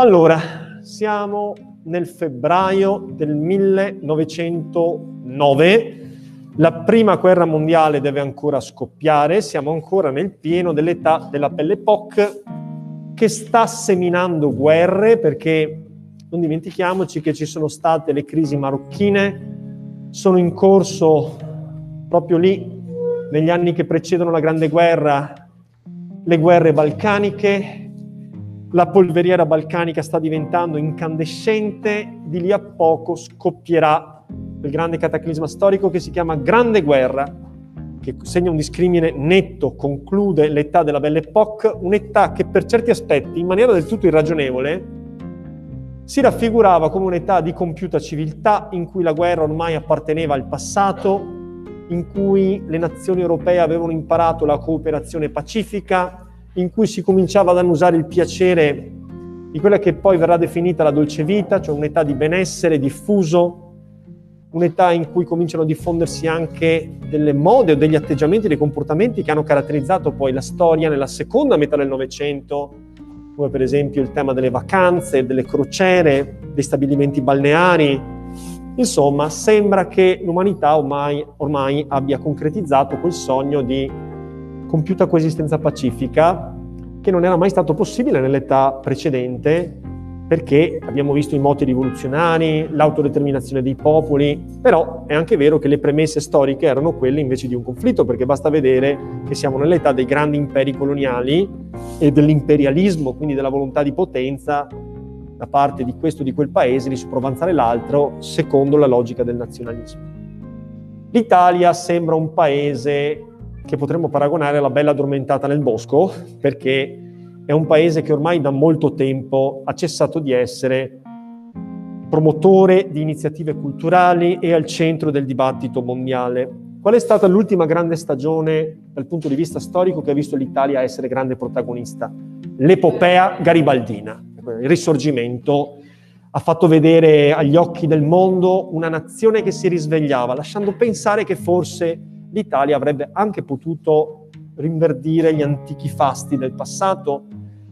Allora, siamo nel febbraio del 1909, la prima guerra mondiale deve ancora scoppiare, siamo ancora nel pieno dell'età della Belle Époque che sta seminando guerre perché non dimentichiamoci che ci sono state le crisi marocchine, sono in corso proprio lì, negli anni che precedono la Grande Guerra, le guerre balcaniche, la polveriera balcanica sta diventando incandescente, di lì a poco scoppierà il grande cataclisma storico che si chiama Grande Guerra, che segna un discrimine netto, conclude l'età della Belle Époque, un'età che per certi aspetti, in maniera del tutto irragionevole, si raffigurava come un'età di compiuta civiltà in cui la guerra ormai apparteneva al passato, in cui le nazioni europee avevano imparato la cooperazione pacifica, in cui si cominciava ad annusare il piacere di quella che poi verrà definita la dolce vita, cioè un'età di benessere diffuso, un'età in cui cominciano a diffondersi anche delle mode o degli atteggiamenti, dei comportamenti che hanno caratterizzato poi la storia nella seconda metà del Novecento, come per esempio il tema delle vacanze, delle crociere, dei stabilimenti balneari. Insomma, sembra che l'umanità ormai, ormai abbia concretizzato quel sogno di compiuta coesistenza pacifica che non era mai stato possibile nell'età precedente perché abbiamo visto i moti rivoluzionari, l'autodeterminazione dei popoli, però è anche vero che le premesse storiche erano quelle invece di un conflitto, perché basta vedere che siamo nell'età dei grandi imperi coloniali e dell'imperialismo, quindi della volontà di potenza da parte di questo o di quel paese di sopravanzare l'altro secondo la logica del nazionalismo. L'Italia sembra un paese che potremmo paragonare alla bella addormentata nel bosco, perché è un paese che ormai da molto tempo ha cessato di essere promotore di iniziative culturali e al centro del dibattito mondiale. Qual è stata l'ultima grande stagione dal punto di vista storico che ha visto l'Italia essere grande protagonista? L'epopea garibaldina, il risorgimento ha fatto vedere agli occhi del mondo una nazione che si risvegliava, lasciando pensare che forse l'Italia avrebbe anche potuto rinverdire gli antichi fasti del passato,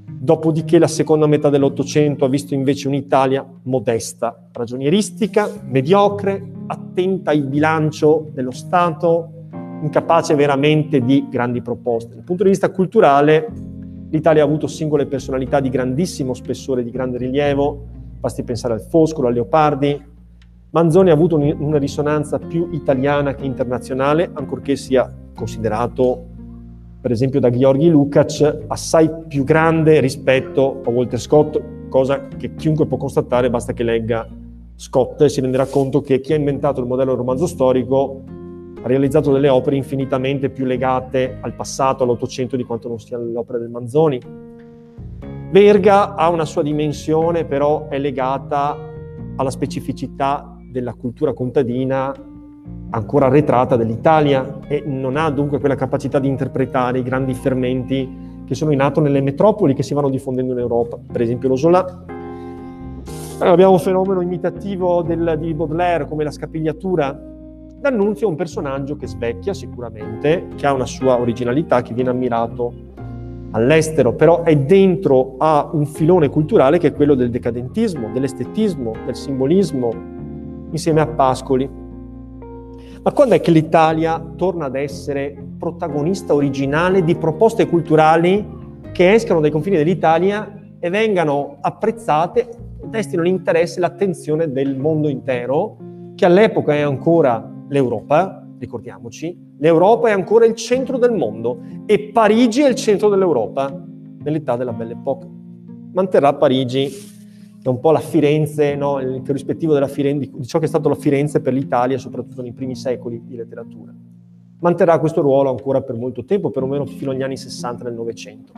dopodiché la seconda metà dell'Ottocento ha visto invece un'Italia modesta, ragionieristica, mediocre, attenta al bilancio dello Stato, incapace veramente di grandi proposte. Dal punto di vista culturale, l'Italia ha avuto singole personalità di grandissimo spessore, di grande rilievo, basti pensare al Foscolo, a Leopardi, Manzoni ha avuto una risonanza più italiana che internazionale, ancorché sia considerato, per esempio, da Gheorghi Lukács, assai più grande rispetto a Walter Scott, cosa che chiunque può constatare, basta che legga Scott e si renderà conto che chi ha inventato il modello del romanzo storico ha realizzato delle opere infinitamente più legate al passato, all'Ottocento, di quanto non siano le opere del Manzoni. Verga ha una sua dimensione, però è legata alla specificità della cultura contadina ancora arretrata dell'Italia e non ha dunque quella capacità di interpretare i grandi fermenti che sono in atto nelle metropoli che si vanno diffondendo in Europa, per esempio lo Zola. abbiamo un fenomeno imitativo del, di Baudelaire come la scapigliatura. D'Annunzio è un personaggio che svecchia sicuramente, che ha una sua originalità, che viene ammirato all'estero, però è dentro a un filone culturale che è quello del decadentismo, dell'estetismo, del simbolismo, insieme a Pascoli. Ma quando è che l'Italia torna ad essere protagonista originale di proposte culturali che escano dai confini dell'Italia e vengano apprezzate, destino l'interesse e l'attenzione del mondo intero, che all'epoca è ancora l'Europa, ricordiamoci, l'Europa è ancora il centro del mondo e Parigi è il centro dell'Europa nell'età della Belle Époque. Manterrà Parigi è un po' la Firenze, no? il corrispettivo della Firenze, di ciò che è stato la Firenze per l'Italia, soprattutto nei primi secoli di letteratura. Manterrà questo ruolo ancora per molto tempo, perlomeno fino agli anni 60 del Novecento.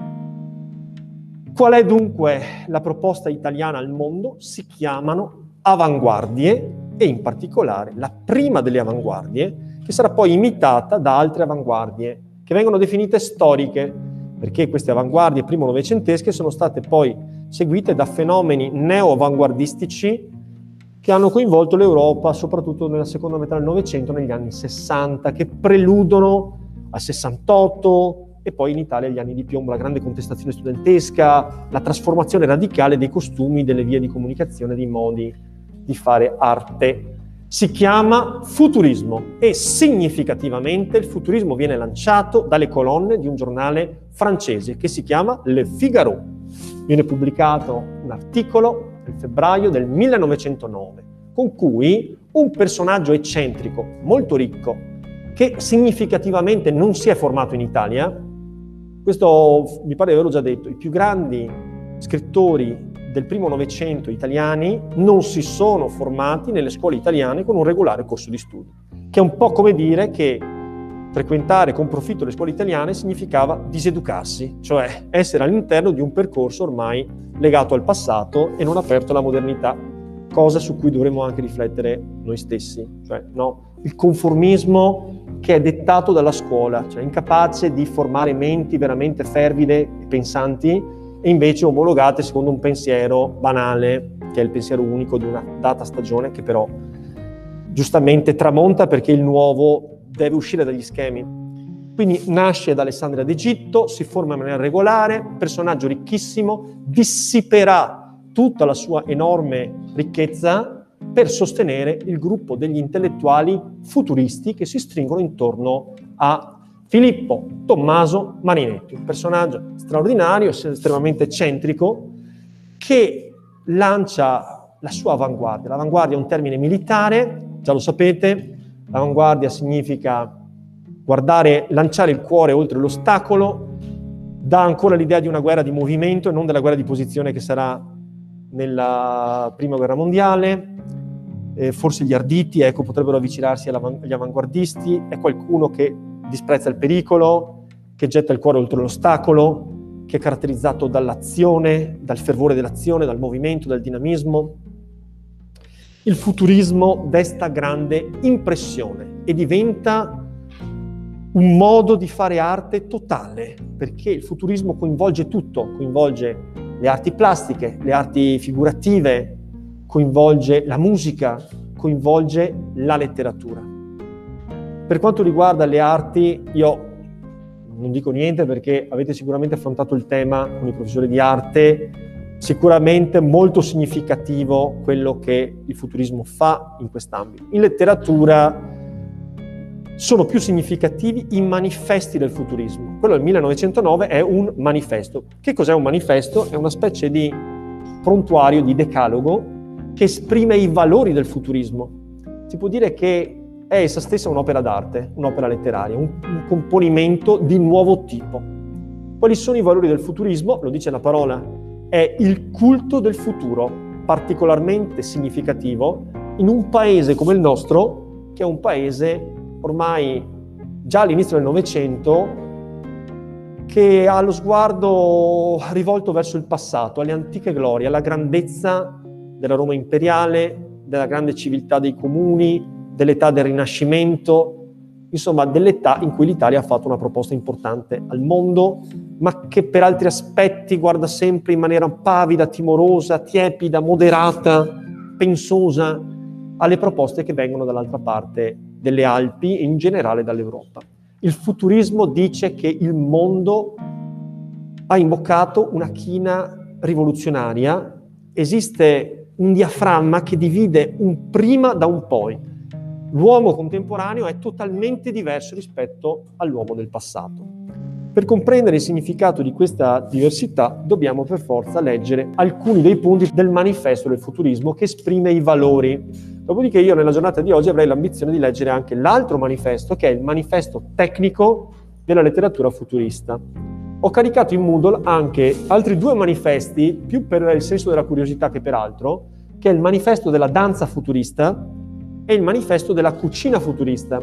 Qual è dunque la proposta italiana al mondo? Si chiamano avanguardie e in particolare la prima delle avanguardie, che sarà poi imitata da altre avanguardie, che vengono definite storiche, perché queste avanguardie primo-novecentesche sono state poi seguite da fenomeni neo-avanguardistici che hanno coinvolto l'Europa soprattutto nella seconda metà del Novecento, negli anni 60, che preludono al 68 e poi in Italia gli anni di piombo, la grande contestazione studentesca, la trasformazione radicale dei costumi, delle vie di comunicazione, dei modi di fare arte. Si chiama futurismo e significativamente il futurismo viene lanciato dalle colonne di un giornale francese che si chiama Le Figaro. Viene pubblicato un articolo nel febbraio del 1909 con cui un personaggio eccentrico, molto ricco, che significativamente non si è formato in Italia, questo mi pare averlo già detto, i più grandi scrittori del primo Novecento italiani non si sono formati nelle scuole italiane con un regolare corso di studio, che è un po' come dire che frequentare con profitto le scuole italiane significava diseducarsi, cioè essere all'interno di un percorso ormai legato al passato e non aperto alla modernità, cosa su cui dovremmo anche riflettere noi stessi, cioè no? il conformismo che è dettato dalla scuola, cioè incapace di formare menti veramente fervide e pensanti e invece omologate secondo un pensiero banale, che è il pensiero unico di una data stagione che però giustamente tramonta perché il nuovo deve uscire dagli schemi. Quindi nasce da Alessandria d'Egitto, si forma in maniera regolare, personaggio ricchissimo, dissiperà tutta la sua enorme ricchezza per sostenere il gruppo degli intellettuali futuristi che si stringono intorno a Filippo Tommaso Marinetti, un personaggio straordinario, estremamente eccentrico, che lancia la sua avanguardia. L'avanguardia è un termine militare, già lo sapete, l'avanguardia significa guardare, lanciare il cuore oltre l'ostacolo, dà ancora l'idea di una guerra di movimento e non della guerra di posizione che sarà nella prima guerra mondiale, eh, forse gli arditi ecco, potrebbero avvicinarsi agli avanguardisti, è qualcuno che disprezza il pericolo, che getta il cuore oltre l'ostacolo, che è caratterizzato dall'azione, dal fervore dell'azione, dal movimento, dal dinamismo. Il futurismo desta grande impressione e diventa un modo di fare arte totale, perché il futurismo coinvolge tutto, coinvolge le arti plastiche, le arti figurative, coinvolge la musica, coinvolge la letteratura. Per quanto riguarda le arti, io non dico niente perché avete sicuramente affrontato il tema con i professori di arte, sicuramente molto significativo quello che il futurismo fa in quest'ambito. In letteratura sono più significativi i manifesti del futurismo. Quello del 1909 è un manifesto. Che cos'è un manifesto? È una specie di prontuario, di decalogo che esprime i valori del futurismo. Si può dire che è essa stessa un'opera d'arte, un'opera letteraria, un, un componimento di nuovo tipo. Quali sono i valori del futurismo? Lo dice la parola, è il culto del futuro, particolarmente significativo in un paese come il nostro, che è un paese ormai già all'inizio del Novecento, che ha lo sguardo rivolto verso il passato, alle antiche glorie, alla grandezza della Roma imperiale, della grande civiltà dei comuni, dell'età del Rinascimento, insomma dell'età in cui l'Italia ha fatto una proposta importante al mondo, ma che per altri aspetti guarda sempre in maniera pavida, timorosa, tiepida, moderata, pensosa alle proposte che vengono dall'altra parte delle Alpi e in generale dall'Europa. Il futurismo dice che il mondo ha imboccato una china rivoluzionaria, esiste un diaframma che divide un prima da un poi. L'uomo contemporaneo è totalmente diverso rispetto all'uomo del passato. Per comprendere il significato di questa diversità dobbiamo per forza leggere alcuni dei punti del manifesto del futurismo che esprime i valori. Dopodiché io nella giornata di oggi avrei l'ambizione di leggere anche l'altro manifesto che è il manifesto tecnico della letteratura futurista ho caricato in Moodle anche altri due manifesti, più per il senso della curiosità che per altro, che è il manifesto della danza futurista e il manifesto della cucina futurista,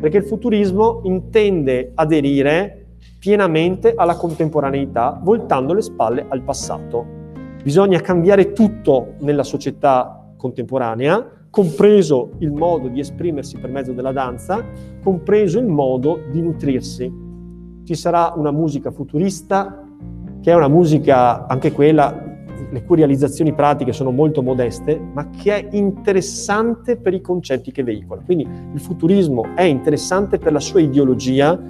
perché il futurismo intende aderire pienamente alla contemporaneità, voltando le spalle al passato. Bisogna cambiare tutto nella società contemporanea, compreso il modo di esprimersi per mezzo della danza, compreso il modo di nutrirsi ci sarà una musica futurista, che è una musica, anche quella, le cui realizzazioni pratiche sono molto modeste, ma che è interessante per i concetti che veicola. Quindi il futurismo è interessante per la sua ideologia,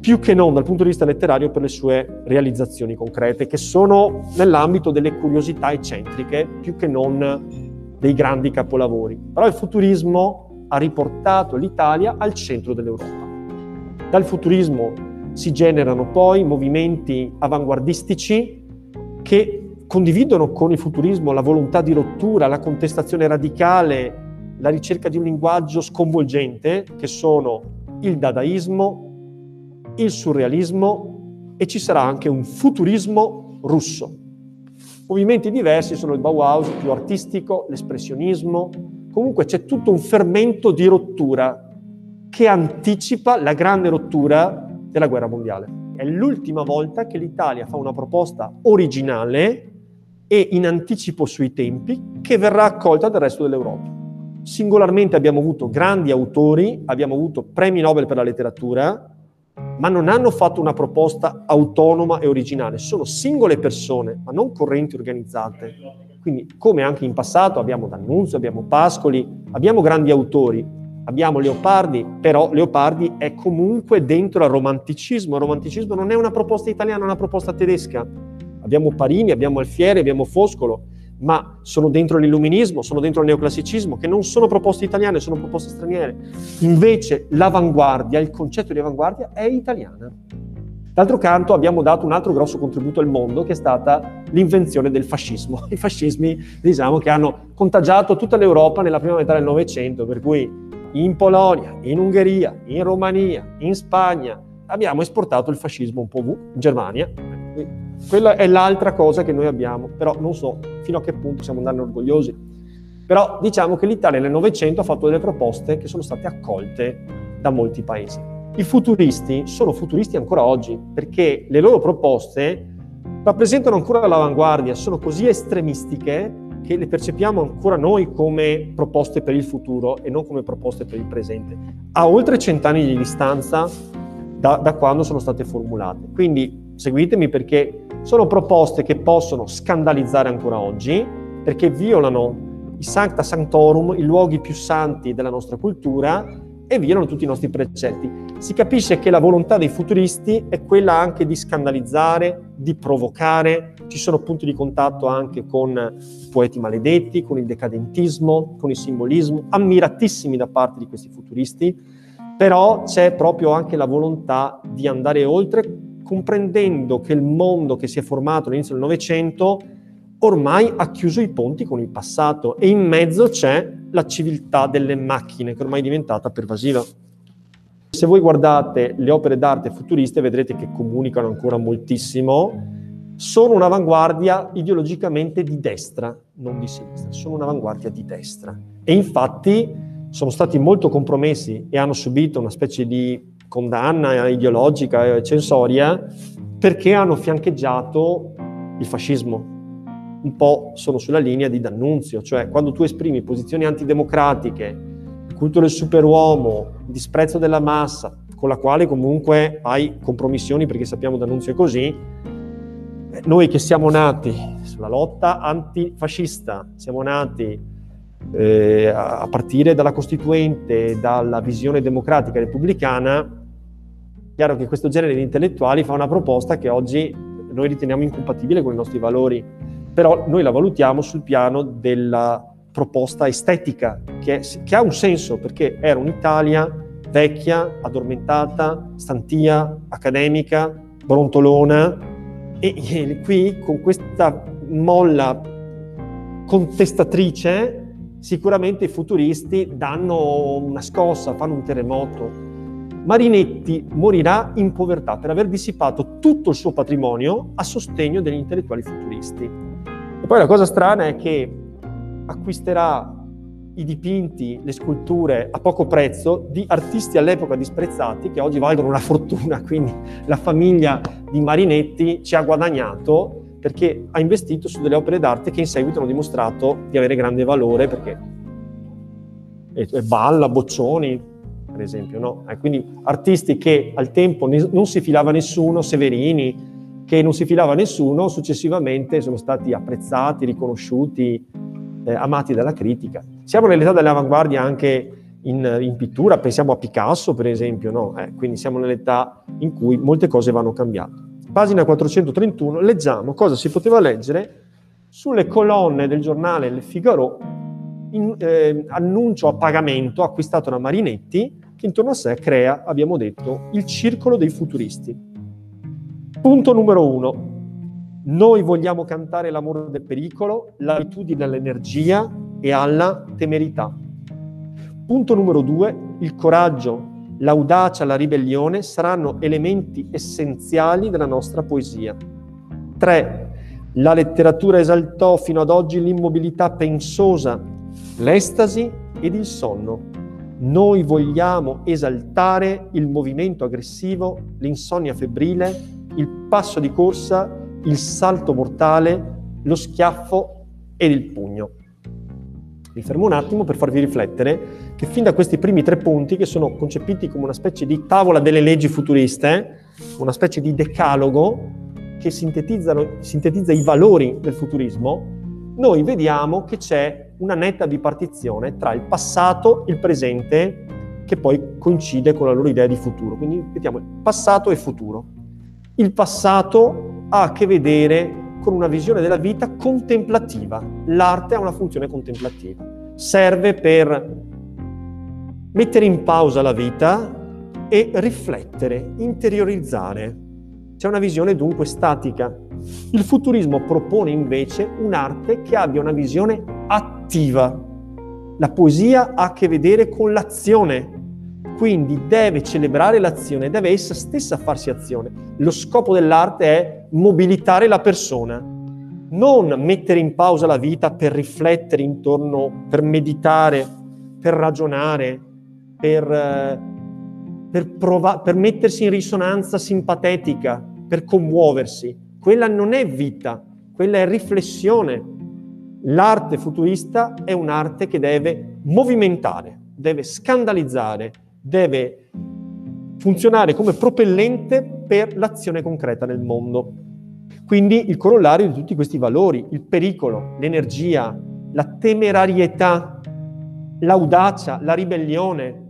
più che non dal punto di vista letterario per le sue realizzazioni concrete, che sono nell'ambito delle curiosità eccentriche, più che non dei grandi capolavori. Però il futurismo ha riportato l'Italia al centro dell'Europa. Dal futurismo si generano poi movimenti avanguardistici che condividono con il futurismo la volontà di rottura, la contestazione radicale, la ricerca di un linguaggio sconvolgente, che sono il dadaismo, il surrealismo e ci sarà anche un futurismo russo. Movimenti diversi sono il Bauhaus più artistico, l'espressionismo, comunque c'è tutto un fermento di rottura che anticipa la grande rottura della guerra mondiale. È l'ultima volta che l'Italia fa una proposta originale e in anticipo sui tempi che verrà accolta dal resto dell'Europa. Singolarmente abbiamo avuto grandi autori, abbiamo avuto premi Nobel per la letteratura, ma non hanno fatto una proposta autonoma e originale, sono singole persone, ma non correnti organizzate. Quindi, come anche in passato, abbiamo D'Annunzio, abbiamo Pascoli, abbiamo grandi autori, abbiamo Leopardi, però Leopardi è comunque dentro al romanticismo. Il romanticismo non è una proposta italiana, è una proposta tedesca. Abbiamo Parini, abbiamo Alfieri, abbiamo Foscolo, ma sono dentro l'illuminismo, sono dentro il neoclassicismo, che non sono proposte italiane, sono proposte straniere. Invece l'avanguardia, il concetto di avanguardia è italiana. D'altro canto abbiamo dato un altro grosso contributo al mondo che è stata l'invenzione del fascismo. I fascismi, diciamo, che hanno contagiato tutta l'Europa nella prima metà del Novecento, per cui in Polonia, in Ungheria, in Romania, in Spagna abbiamo esportato il fascismo un po' ovunque, in Germania, quella è l'altra cosa che noi abbiamo, però non so fino a che punto possiamo andarne orgogliosi. Però diciamo che l'Italia nel Novecento ha fatto delle proposte che sono state accolte da molti paesi. I futuristi sono futuristi ancora oggi perché le loro proposte rappresentano ancora l'avanguardia, sono così estremistiche che le percepiamo ancora noi come proposte per il futuro e non come proposte per il presente, a oltre cent'anni di distanza da, da quando sono state formulate. Quindi seguitemi perché sono proposte che possono scandalizzare ancora oggi, perché violano i sancta sanctorum, i luoghi più santi della nostra cultura e violano tutti i nostri precetti. Si capisce che la volontà dei futuristi è quella anche di scandalizzare, di provocare, ci sono punti di contatto anche con poeti maledetti, con il decadentismo, con il simbolismo, ammiratissimi da parte di questi futuristi, però c'è proprio anche la volontà di andare oltre comprendendo che il mondo che si è formato all'inizio del Novecento ormai ha chiuso i ponti con il passato e in mezzo c'è la civiltà delle macchine che ormai è diventata pervasiva. Se voi guardate le opere d'arte futuriste vedrete che comunicano ancora moltissimo, sono un'avanguardia ideologicamente di destra, non di sinistra, sono un'avanguardia di destra. E infatti sono stati molto compromessi e hanno subito una specie di condanna ideologica e censoria perché hanno fiancheggiato il fascismo. Un po' sono sulla linea di D'Annunzio, cioè quando tu esprimi posizioni antidemocratiche, culto del superuomo, disprezzo della massa, con la quale comunque hai compromissioni perché sappiamo D'Annunzio è così, noi che siamo nati sulla lotta antifascista, siamo nati eh, a partire dalla Costituente, dalla visione democratica repubblicana, chiaro che questo genere di intellettuali fa una proposta che oggi noi riteniamo incompatibile con i nostri valori, però noi la valutiamo sul piano della proposta estetica, che, che ha un senso, perché era un'Italia vecchia, addormentata, stantia, accademica, brontolona, e, e qui con questa molla contestatrice sicuramente i futuristi danno una scossa, fanno un terremoto Marinetti morirà in povertà per aver dissipato tutto il suo patrimonio a sostegno degli intellettuali futuristi. E poi la cosa strana è che acquisterà i dipinti, le sculture a poco prezzo di artisti all'epoca disprezzati che oggi valgono una fortuna, quindi la famiglia di Marinetti ci ha guadagnato perché ha investito su delle opere d'arte che in seguito hanno dimostrato di avere grande valore perché Balla, Boccioni, per esempio. No? Eh, quindi artisti che al tempo ne, non si filava nessuno, Severini, che non si filava nessuno, successivamente sono stati apprezzati, riconosciuti, eh, amati dalla critica. Siamo nell'età dell'avanguardia anche in, in, pittura, pensiamo a Picasso per esempio, no? eh, quindi siamo nell'età in cui molte cose vanno cambiate. Pagina 431, leggiamo cosa si poteva leggere sulle colonne del giornale Le Figaro, in, eh, annuncio a pagamento acquistato da Marinetti, che intorno a sé crea, abbiamo detto, il circolo dei futuristi. Punto numero uno. Noi vogliamo cantare l'amore del pericolo, l'abitudine all'energia e alla temerità. Punto numero due. Il coraggio, l'audacia, la ribellione saranno elementi essenziali della nostra poesia. 3. La letteratura esaltò fino ad oggi l'immobilità pensosa, l'estasi ed il sonno. Noi vogliamo esaltare il movimento aggressivo, l'insonnia febbrile, il passo di corsa, il salto mortale, lo schiaffo ed il pugno. Mi fermo un attimo per farvi riflettere che fin da questi primi tre punti, che sono concepiti come una specie di tavola delle leggi futuriste, una specie di decalogo che sintetizza i valori del futurismo, noi vediamo che c'è una netta bipartizione tra il passato il presente che poi coincide con la loro idea di futuro. Quindi vediamo passato e futuro. Il passato ha a che vedere con una visione della vita contemplativa. L'arte ha una funzione contemplativa. Serve per mettere in pausa la vita e riflettere, interiorizzare. C'è una visione dunque statica. Il futurismo propone invece un'arte che abbia una visione attiva. La poesia ha a che vedere con l'azione, quindi deve celebrare l'azione, deve essa stessa farsi azione. Lo scopo dell'arte è mobilitare la persona, non mettere in pausa la vita per riflettere intorno, per meditare, per ragionare, per, eh, per, prov- per mettersi in risonanza simpatetica, per commuoversi. Quella non è vita, quella è riflessione. L'arte futurista è un'arte che deve movimentare, deve scandalizzare, deve funzionare come propellente per l'azione concreta nel mondo. Quindi il corollario di tutti questi valori, il pericolo, l'energia, la temerarietà, l'audacia, la ribellione,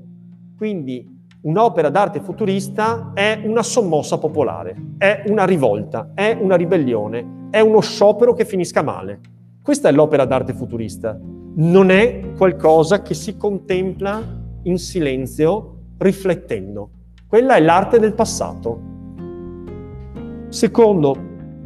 quindi un'opera d'arte futurista è una sommossa popolare, è una rivolta, è una ribellione, è uno sciopero che finisca male. Questa è l'opera d'arte futurista. Non è qualcosa che si contempla in silenzio, riflettendo. Quella è l'arte del passato. Secondo,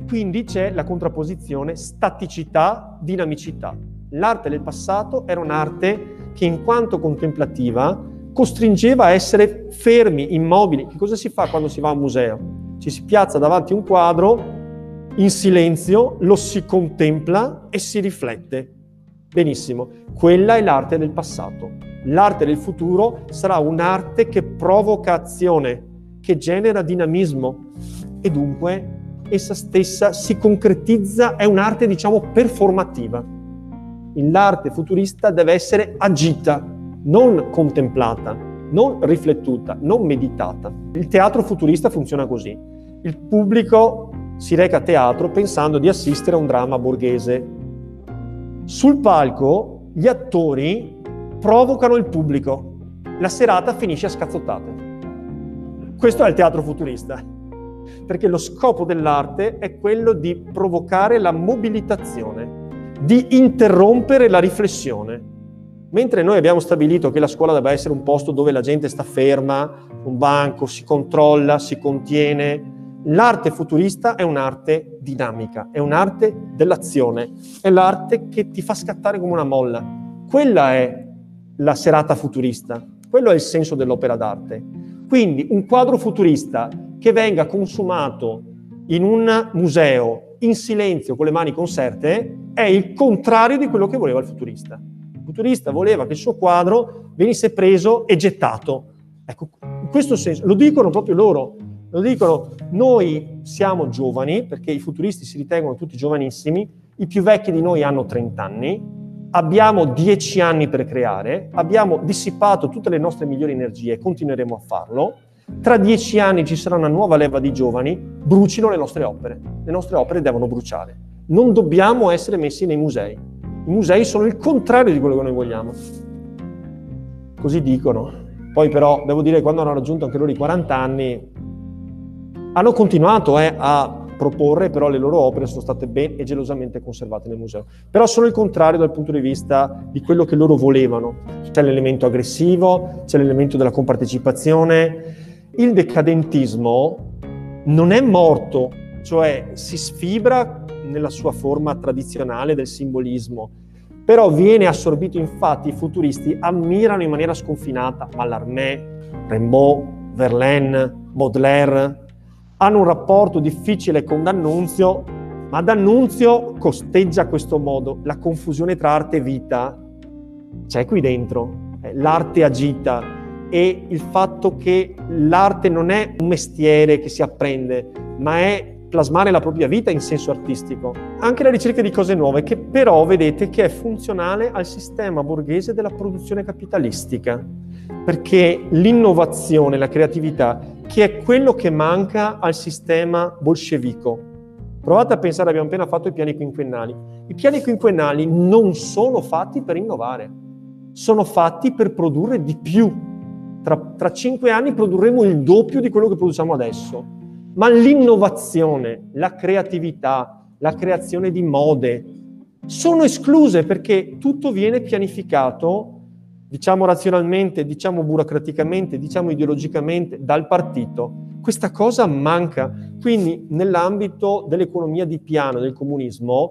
quindi c'è la contrapposizione staticità-dinamicità. L'arte del passato era un'arte che in quanto contemplativa costringeva a essere fermi, immobili. Che cosa si fa quando si va a un museo? Ci si piazza davanti a un quadro in silenzio, lo si contempla e si riflette. Benissimo, quella è l'arte del passato. L'arte del futuro sarà un'arte che provoca azione, che genera dinamismo e dunque essa stessa si concretizza, è un'arte diciamo performativa. L'arte futurista deve essere agita, non contemplata, non riflettuta, non meditata. Il teatro futurista funziona così. Il pubblico si reca a teatro pensando di assistere a un dramma borghese. Sul palco gli attori provocano il pubblico. La serata finisce a scazzottate. Questo è il teatro futurista, perché lo scopo dell'arte è quello di provocare la mobilitazione, di interrompere la riflessione Mentre noi abbiamo stabilito che la scuola debba essere un posto dove la gente sta ferma, un banco, si controlla, si contiene, l'arte futurista è un'arte dinamica, è un'arte dell'azione, è l'arte che ti fa scattare come una molla. Quella è la serata futurista, quello è il senso dell'opera d'arte. Quindi un quadro futurista che venga consumato in un museo in silenzio con le mani conserte è il contrario di quello che voleva il futurista futurista voleva che il suo quadro venisse preso e gettato. Ecco, in questo senso, lo dicono proprio loro, lo dicono, noi siamo giovani, perché i futuristi si ritengono tutti giovanissimi, i più vecchi di noi hanno 30 anni, abbiamo 10 anni per creare, abbiamo dissipato tutte le nostre migliori energie e continueremo a farlo, tra 10 anni ci sarà una nuova leva di giovani, brucino le nostre opere, le nostre opere devono bruciare. Non dobbiamo essere messi nei musei, i musei sono il contrario di quello che noi vogliamo. così dicono. Poi però devo dire che quando hanno raggiunto anche loro i 40 anni hanno continuato eh, a proporre, però le loro opere sono state ben e gelosamente conservate nel museo. Però sono il contrario dal punto di vista di quello che loro volevano. C'è l'elemento aggressivo, c'è l'elemento della compartecipazione. Il decadentismo non è morto, cioè si sfibra nella sua forma tradizionale del simbolismo, però viene assorbito infatti i futuristi ammirano in maniera sconfinata Mallarmé, Rimbaud, Verlaine, Baudelaire, hanno un rapporto difficile con D'Annunzio, ma D'Annunzio costeggia questo modo, la confusione tra arte e vita c'è qui dentro, eh, l'arte agita e il fatto che l'arte non è un mestiere che si apprende, ma è plasmare la propria vita in senso artistico. Anche la ricerca di cose nuove, che però vedete che è funzionale al sistema borghese della produzione capitalistica, perché l'innovazione, la creatività, che è quello che manca al sistema bolscevico. Provate a pensare, abbiamo appena fatto i piani quinquennali. I piani quinquennali non sono fatti per innovare, sono fatti per produrre di più. Tra, tra cinque anni produrremo il doppio di quello che produciamo adesso ma l'innovazione, la creatività, la creazione di mode sono escluse perché tutto viene pianificato, diciamo razionalmente, diciamo burocraticamente, diciamo ideologicamente dal partito. Questa cosa manca. Quindi nell'ambito dell'economia di piano del comunismo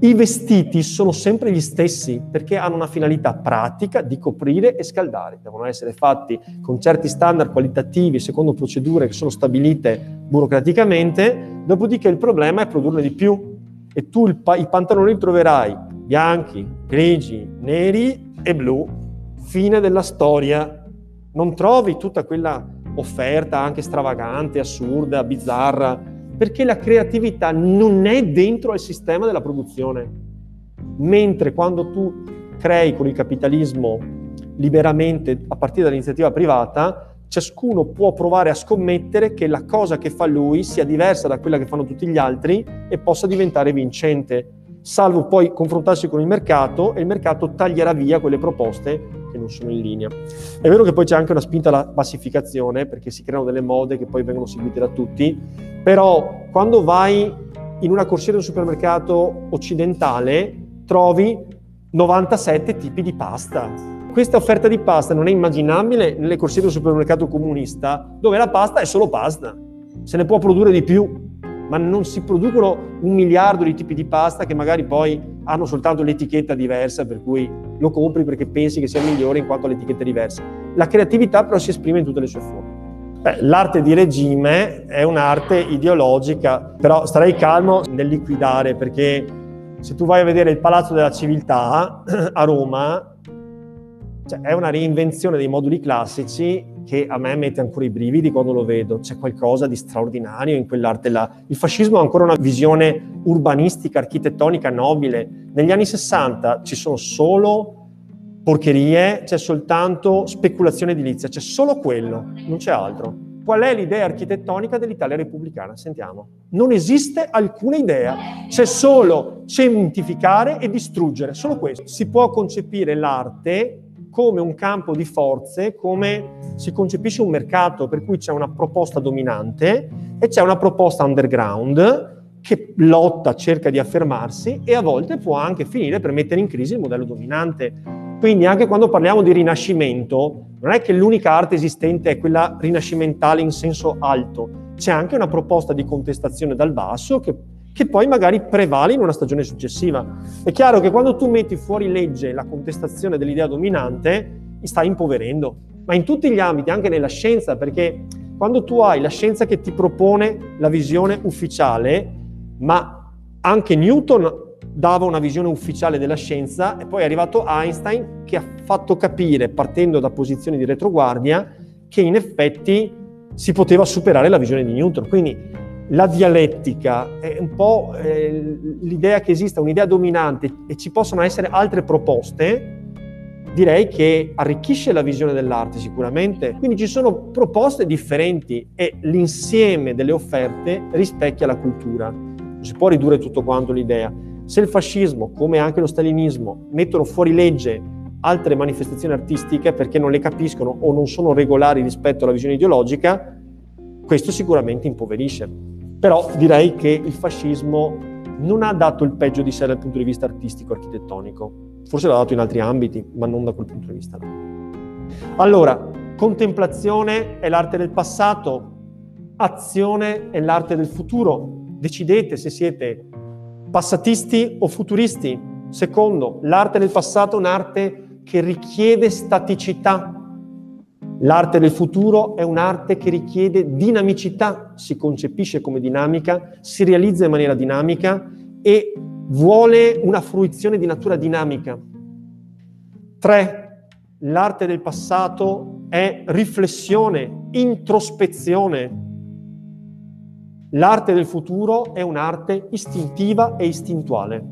i vestiti sono sempre gli stessi perché hanno una finalità pratica di coprire e scaldare. Devono essere fatti con certi standard qualitativi secondo procedure che sono stabilite burocraticamente, dopodiché il problema è produrne di più. E tu pa- i pantaloni li troverai bianchi, grigi, neri e blu. Fine della storia. Non trovi tutta quella offerta anche stravagante, assurda, bizzarra perché la creatività non è dentro al sistema della produzione. Mentre quando tu crei con il capitalismo liberamente a partire dall'iniziativa privata, ciascuno può provare a scommettere che la cosa che fa lui sia diversa da quella che fanno tutti gli altri e possa diventare vincente, salvo poi confrontarsi con il mercato e il mercato taglierà via quelle proposte che non sono in linea. È vero che poi c'è anche una spinta alla massificazione, perché si creano delle mode che poi vengono seguite da tutti, però quando vai in una corsia di un supermercato occidentale trovi 97 tipi di pasta. Questa offerta di pasta non è immaginabile nelle corsie di un supermercato comunista, dove la pasta è solo pasta. Se ne può produrre di più, ma non si producono un miliardo di tipi di pasta che magari poi hanno soltanto l'etichetta diversa, per cui lo compri perché pensi che sia migliore in quanto l'etichetta è diversa. La creatività però si esprime in tutte le sue forme. Beh, l'arte di regime è un'arte ideologica, però starei calmo nel liquidare perché se tu vai a vedere il Palazzo della Civiltà a Roma, cioè, è una reinvenzione dei moduli classici che a me mette ancora i brividi quando lo vedo. C'è qualcosa di straordinario in quell'arte là. Il fascismo ha ancora una visione urbanistica, architettonica nobile. Negli anni 60 ci sono solo porcherie, c'è soltanto speculazione edilizia, c'è solo quello, non c'è altro. Qual è l'idea architettonica dell'Italia repubblicana? Sentiamo. Non esiste alcuna idea, c'è solo cementificare e distruggere, solo questo. Si può concepire l'arte come un campo di forze, come si concepisce un mercato per cui c'è una proposta dominante e c'è una proposta underground che lotta, cerca di affermarsi e a volte può anche finire per mettere in crisi il modello dominante. Quindi anche quando parliamo di rinascimento, non è che l'unica arte esistente è quella rinascimentale in senso alto, c'è anche una proposta di contestazione dal basso che che poi magari prevale in una stagione successiva. È chiaro che quando tu metti fuori legge la contestazione dell'idea dominante, stai impoverendo, ma in tutti gli ambiti, anche nella scienza, perché quando tu hai la scienza che ti propone la visione ufficiale, ma anche Newton dava una visione ufficiale della scienza e poi è arrivato Einstein che ha fatto capire, partendo da posizioni di retroguardia, che in effetti si poteva superare la visione di Newton. Quindi la dialettica è un po' eh, l'idea che esista un'idea dominante e ci possono essere altre proposte, direi che arricchisce la visione dell'arte sicuramente. Quindi ci sono proposte differenti e l'insieme delle offerte rispecchia la cultura. Non si può ridurre tutto quanto l'idea. Se il fascismo, come anche lo stalinismo, mettono fuori legge altre manifestazioni artistiche perché non le capiscono o non sono regolari rispetto alla visione ideologica, questo sicuramente impoverisce. Però direi che il fascismo non ha dato il peggio di sé dal punto di vista artistico architettonico. Forse l'ha dato in altri ambiti, ma non da quel punto di vista. Allora, contemplazione è l'arte del passato, azione è l'arte del futuro. Decidete se siete passatisti o futuristi. Secondo, l'arte del passato è un'arte che richiede staticità. L'arte del futuro è un'arte che richiede dinamicità, si concepisce come dinamica, si realizza in maniera dinamica e vuole una fruizione di natura dinamica. Tre, l'arte del passato è riflessione, introspezione, L'arte del futuro è un'arte istintiva e istintuale,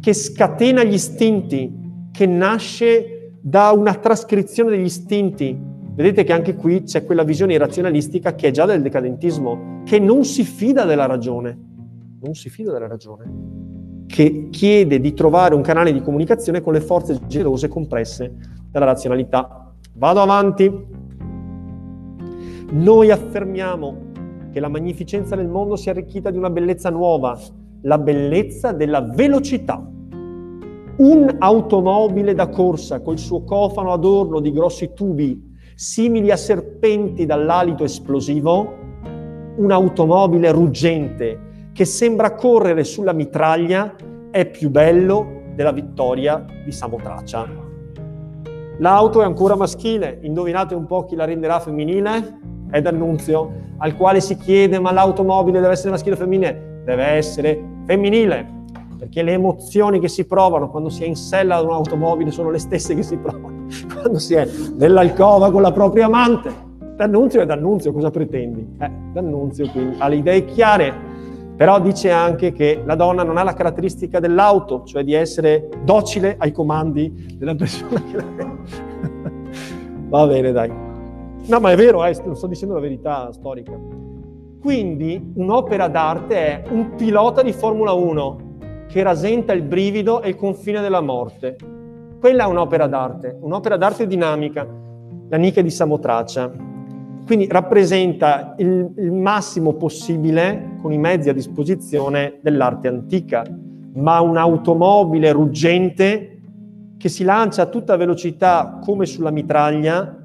che scatena gli istinti, che nasce da una trascrizione degli istinti. Vedete che anche qui c'è quella visione razionalistica che è già del decadentismo, che non si fida della ragione, non si fida della ragione, che chiede di trovare un canale di comunicazione con le forze gelose compresse dalla razionalità. Vado avanti. Noi affermiamo che la magnificenza del mondo sia arricchita di una bellezza nuova, la bellezza della velocità. Un'automobile da corsa col suo cofano adorno di grossi tubi simili a serpenti dall'alito esplosivo, un'automobile ruggente che sembra correre sulla mitraglia è più bello della vittoria di Samotracia. L'auto è ancora maschile, indovinate un po' chi la renderà femminile? È D'Annunzio, al quale si chiede ma l'automobile deve essere maschile o femminile? Deve essere femminile, perché le emozioni che si provano quando si è in sella ad un'automobile sono le stesse che si provano quando si è nell'alcova con la propria amante. D'Annunzio è D'Annunzio, cosa pretendi? Eh, D'Annunzio quindi ha le idee chiare, però dice anche che la donna non ha la caratteristica dell'auto, cioè di essere docile ai comandi della persona che la Va bene, dai. No, ma è vero, eh, sto dicendo la verità storica. Quindi un'opera d'arte è un pilota di Formula 1 che rasenta il brivido e il confine della morte. Quella è un'opera d'arte, un'opera d'arte dinamica, la Nike di Samotracia. Quindi rappresenta il, il massimo possibile, con i mezzi a disposizione, dell'arte antica, ma un'automobile ruggente che si lancia a tutta velocità come sulla mitraglia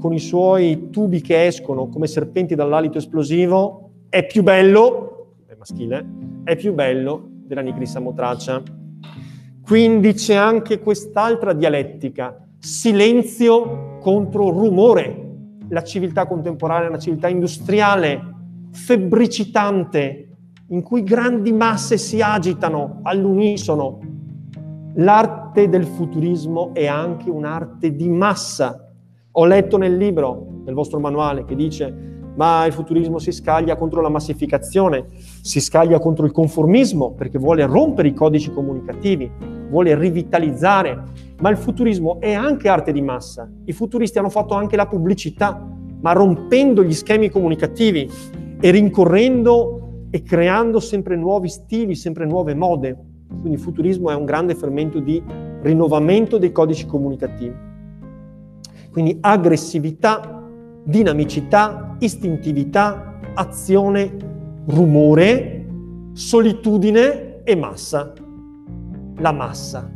con i suoi tubi che escono come serpenti dall'alito esplosivo, è più bello, è maschile, è più bello della Nigrissa Motraccia. Quindi c'è anche quest'altra dialettica, silenzio contro rumore. La civiltà contemporanea è una civiltà industriale, febbricitante, in cui grandi masse si agitano all'unisono. L'arte del futurismo è anche un'arte di massa, ho letto nel libro, nel vostro manuale, che dice ma il futurismo si scaglia contro la massificazione, si scaglia contro il conformismo perché vuole rompere i codici comunicativi, vuole rivitalizzare, ma il futurismo è anche arte di massa. I futuristi hanno fatto anche la pubblicità, ma rompendo gli schemi comunicativi e rincorrendo e creando sempre nuovi stili, sempre nuove mode. Quindi il futurismo è un grande fermento di rinnovamento dei codici comunicativi. Quindi aggressività, dinamicità, istintività, azione, rumore, solitudine e massa. La massa.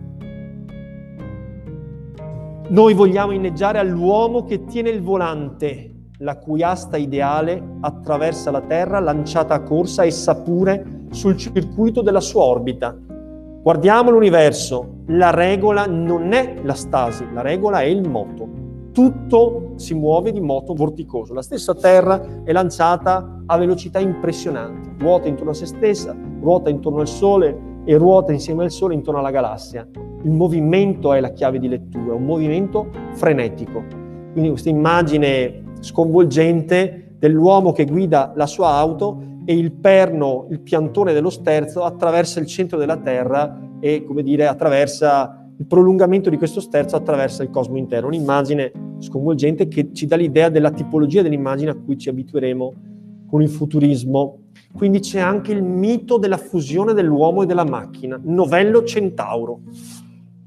Noi vogliamo inneggiare all'uomo che tiene il volante, la cui asta ideale attraversa la Terra lanciata a corsa essa pure sul circuito della sua orbita. Guardiamo l'universo, la regola non è la stasi, la regola è il moto tutto si muove di moto vorticoso. La stessa Terra è lanciata a velocità impressionanti, ruota intorno a se stessa, ruota intorno al Sole e ruota insieme al Sole intorno alla galassia. Il movimento è la chiave di lettura, un movimento frenetico. Quindi questa immagine sconvolgente dell'uomo che guida la sua auto e il perno, il piantone dello sterzo attraversa il centro della Terra e, come dire, attraversa il prolungamento di questo sterzo attraversa il cosmo intero, un'immagine sconvolgente che ci dà l'idea della tipologia dell'immagine a cui ci abitueremo con il futurismo. Quindi c'è anche il mito della fusione dell'uomo e della macchina, novello centauro.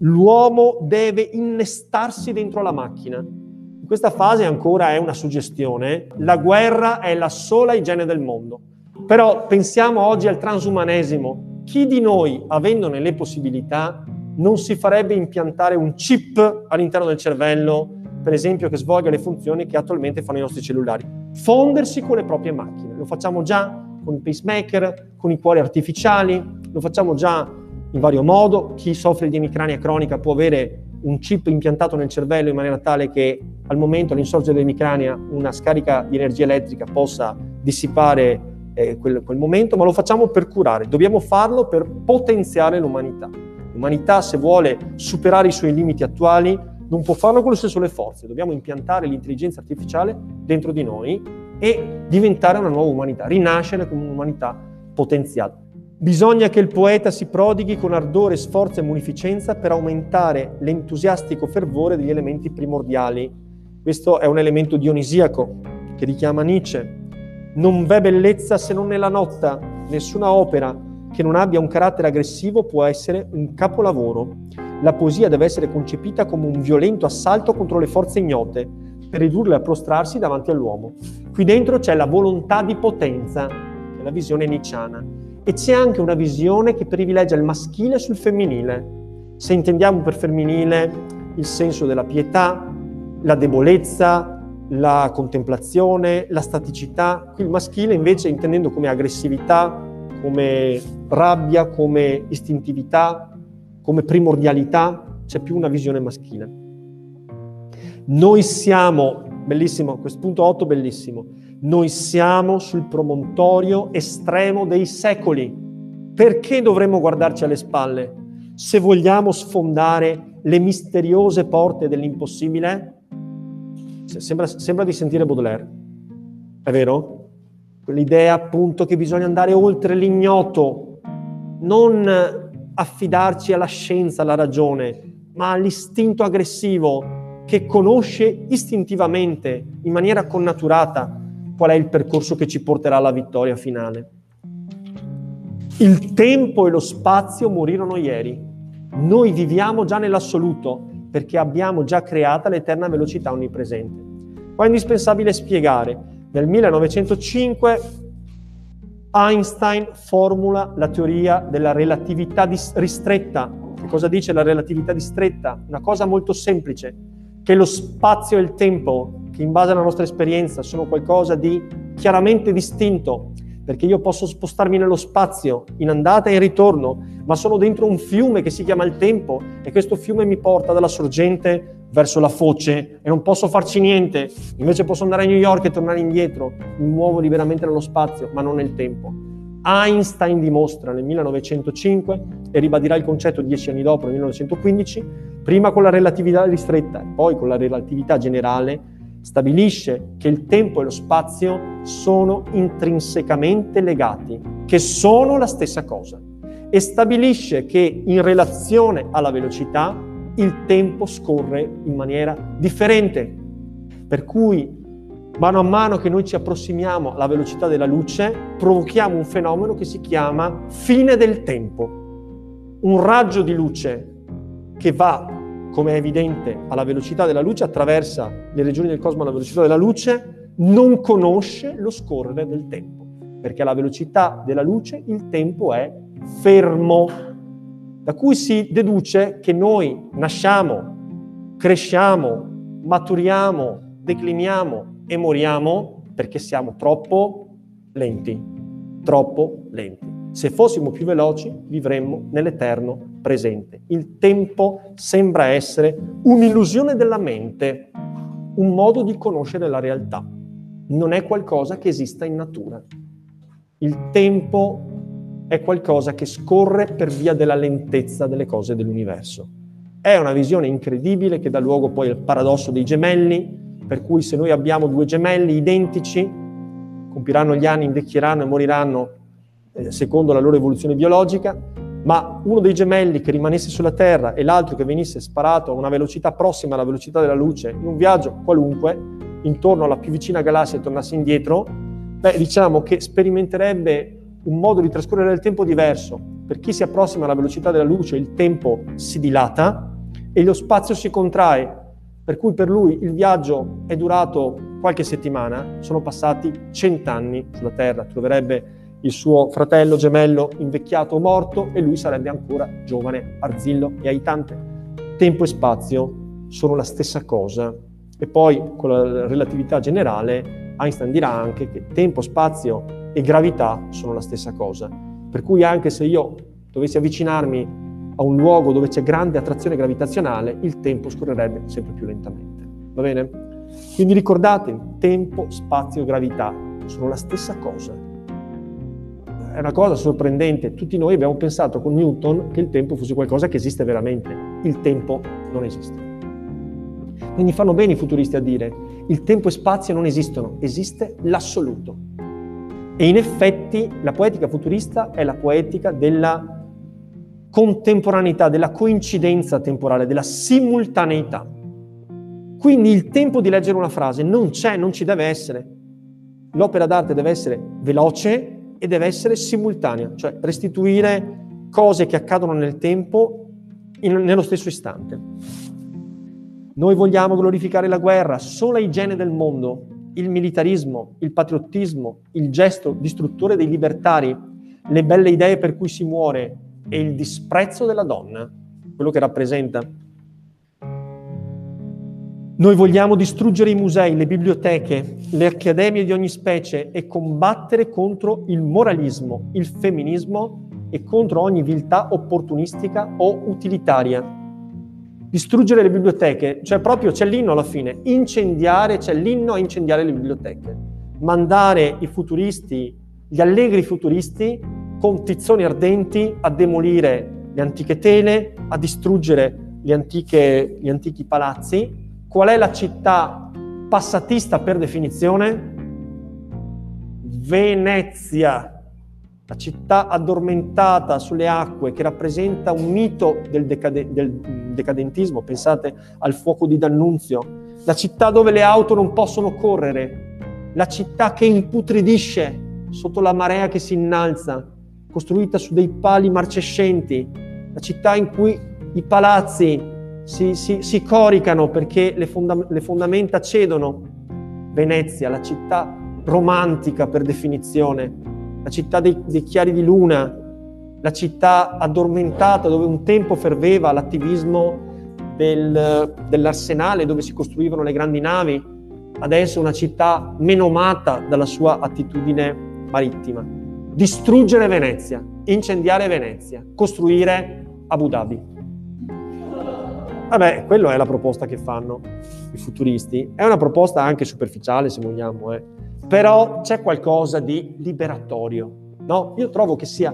l'uomo deve innestarsi dentro la macchina. In questa fase ancora è una suggestione, la guerra è la sola igiene del mondo. Però pensiamo oggi al transumanesimo. Chi di noi, avendone le possibilità, non si farebbe impiantare un chip all'interno del cervello, per esempio, che svolga le funzioni che attualmente fanno i nostri cellulari? Fondersi con le proprie macchine. Lo facciamo già con i pacemaker, con i cuori artificiali, lo facciamo già in vario modo. Chi soffre di emicrania cronica può avere un chip impiantato nel cervello in maniera tale che al momento all'insorgere dell'emicrania una scarica di energia elettrica possa dissipare eh, quel, quel momento, ma lo facciamo per curare. Dobbiamo farlo per potenziare l'umanità. L'umanità, se vuole superare i suoi limiti attuali, non può farlo con le sue sole forze. Dobbiamo impiantare l'intelligenza artificiale dentro di noi e diventare una nuova umanità, rinascere come un'umanità potenziata. Bisogna che il poeta si prodighi con ardore, sforzo e munificenza per aumentare l'entusiastico fervore degli elementi primordiali. Questo è un elemento dionisiaco che richiama Nietzsche. Non v'è bellezza se non nella notte, nessuna opera che non abbia un carattere aggressivo può essere un capolavoro. La poesia deve essere concepita come un violento assalto contro le forze ignote, per ridurle a prostrarsi davanti all'uomo. Qui dentro c'è la volontà di potenza, che è la visione nicciana, e c'è anche una visione che privilegia il maschile sul femminile. Se intendiamo per femminile il senso della pietà, la debolezza, la contemplazione, la staticità, qui il maschile invece intendendo come aggressività, come rabbia, come istintività, come primordialità, c'è più una visione maschile. Noi siamo, bellissimo, questo punto 8 bellissimo, noi siamo sul promontorio estremo dei secoli. Perché dovremmo guardarci alle spalle? Se vogliamo sfondare le misteriose porte dell'impossibile? Sembra, sembra di sentire Baudelaire, è vero? Quell'idea appunto che bisogna andare oltre l'ignoto, non affidarci alla scienza, alla ragione, ma all'istinto aggressivo che conosce istintivamente, in maniera connaturata, qual è il percorso che ci porterà alla vittoria finale. Il tempo e lo spazio morirono ieri. Noi viviamo già nell'assoluto perché abbiamo già creata l'eterna velocità onnipresente. Qua è indispensabile spiegare. Nel 1905 Einstein formula la teoria della relatività ristretta. Che cosa dice la relatività ristretta? Una cosa molto semplice che lo spazio e il tempo, che in base alla nostra esperienza sono qualcosa di chiaramente distinto, perché io posso spostarmi nello spazio in andata e in ritorno, ma sono dentro un fiume che si chiama il tempo e questo fiume mi porta dalla sorgente verso la foce e non posso farci niente, invece posso andare a New York e tornare indietro, mi muovo liberamente nello spazio, ma non nel tempo. Einstein dimostra nel 1905 e ribadirà il concetto dieci anni dopo, nel 1915, prima con la relatività ristretta e poi con la relatività generale, stabilisce che il tempo e lo spazio sono intrinsecamente legati, che sono la stessa cosa, e stabilisce che in relazione alla velocità il tempo scorre in maniera differente, per cui mano a mano che noi ci approssimiamo alla velocità della luce, provochiamo un fenomeno che si chiama fine del tempo. Un raggio di luce che va, come è evidente, alla velocità della luce, attraversa le regioni del cosmo alla velocità della luce, non conosce lo scorrere del tempo, perché alla velocità della luce il tempo è fermo, da cui si deduce che noi nasciamo, cresciamo, maturiamo, decliniamo e moriamo perché siamo troppo lenti, troppo lenti. Se fossimo più veloci vivremmo nell'eterno presente. Il tempo sembra essere un'illusione della mente, un modo di conoscere la realtà. Non è qualcosa che esista in natura. Il tempo è qualcosa che scorre per via della lentezza delle cose dell'universo. È una visione incredibile che dà luogo poi al paradosso dei gemelli, per cui se noi abbiamo due gemelli identici, compiranno gli anni, invecchieranno e moriranno eh, secondo la loro evoluzione biologica, ma uno dei gemelli che rimanesse sulla Terra e l'altro che venisse sparato a una velocità prossima alla velocità della luce in un viaggio qualunque, intorno alla più vicina galassia e tornasse indietro, beh, diciamo che sperimenterebbe un modo di trascorrere il tempo diverso. Per chi si approssima alla velocità della luce il tempo si dilata, e lo spazio si contrae, per cui per lui il viaggio è durato qualche settimana, sono passati cent'anni sulla Terra, troverebbe il suo fratello gemello invecchiato o morto e lui sarebbe ancora giovane, arzillo e aitante. Tempo e spazio sono la stessa cosa. E poi con la relatività generale Einstein dirà anche che tempo, spazio e gravità sono la stessa cosa. Per cui anche se io dovessi avvicinarmi a un luogo dove c'è grande attrazione gravitazionale, il tempo scorrerebbe sempre più lentamente. Va bene? Quindi ricordate, tempo, spazio gravità sono la stessa cosa. È una cosa sorprendente. Tutti noi abbiamo pensato con Newton che il tempo fosse qualcosa che esiste veramente. Il tempo non esiste. Quindi fanno bene i futuristi a dire il tempo e spazio non esistono, esiste l'assoluto. E in effetti la poetica futurista è la poetica della contemporaneità, della coincidenza temporale, della simultaneità. Quindi il tempo di leggere una frase non c'è, non ci deve essere. L'opera d'arte deve essere veloce e deve essere simultanea, cioè restituire cose che accadono nel tempo in, nello stesso istante. Noi vogliamo glorificare la guerra, sola igiene del mondo, il militarismo, il patriottismo, il gesto distruttore dei libertari, le belle idee per cui si muore e il disprezzo della donna, quello che rappresenta. Noi vogliamo distruggere i musei, le biblioteche, le accademie di ogni specie e combattere contro il moralismo, il femminismo e contro ogni viltà opportunistica o utilitaria distruggere le biblioteche, cioè proprio c'è l'inno alla fine, incendiare, c'è l'inno a incendiare le biblioteche, mandare i futuristi, gli allegri futuristi con tizzoni ardenti a demolire le antiche tele, a distruggere antiche, gli antichi palazzi. Qual è la città passatista per definizione? Venezia la città addormentata sulle acque che rappresenta un mito del, decade- del, decadentismo, pensate al fuoco di D'Annunzio, la città dove le auto non possono correre, la città che imputridisce sotto la marea che si innalza, costruita su dei pali marcescenti, la città in cui i palazzi si, si, si coricano perché le, fonda- le fondamenta cedono, Venezia, la città romantica per definizione, la città dei, dei chiari di luna, la città addormentata dove un tempo ferveva l'attivismo del, dell'arsenale dove si costruivano le grandi navi, adesso una città menomata dalla sua attitudine marittima. Distruggere Venezia, incendiare Venezia, costruire Abu Dhabi. Vabbè, quella è la proposta che fanno i futuristi. È una proposta anche superficiale, se vogliamo, eh però c'è qualcosa di liberatorio. No? Io trovo che sia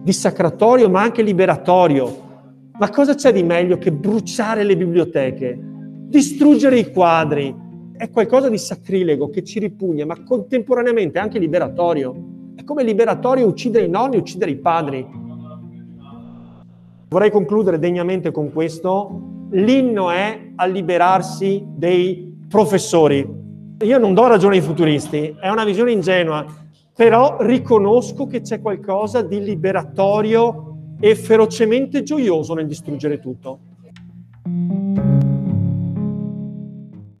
dissacratorio ma anche liberatorio. Ma cosa c'è di meglio che bruciare le biblioteche, distruggere i quadri? È qualcosa di sacrilego che ci ripugna, ma contemporaneamente anche liberatorio. È come liberatorio uccidere i nonni, uccidere i padri. Vorrei concludere degnamente con questo. L'inno è a liberarsi dei professori, io non do ragione ai futuristi, è una visione ingenua, però riconosco che c'è qualcosa di liberatorio e ferocemente gioioso nel distruggere tutto.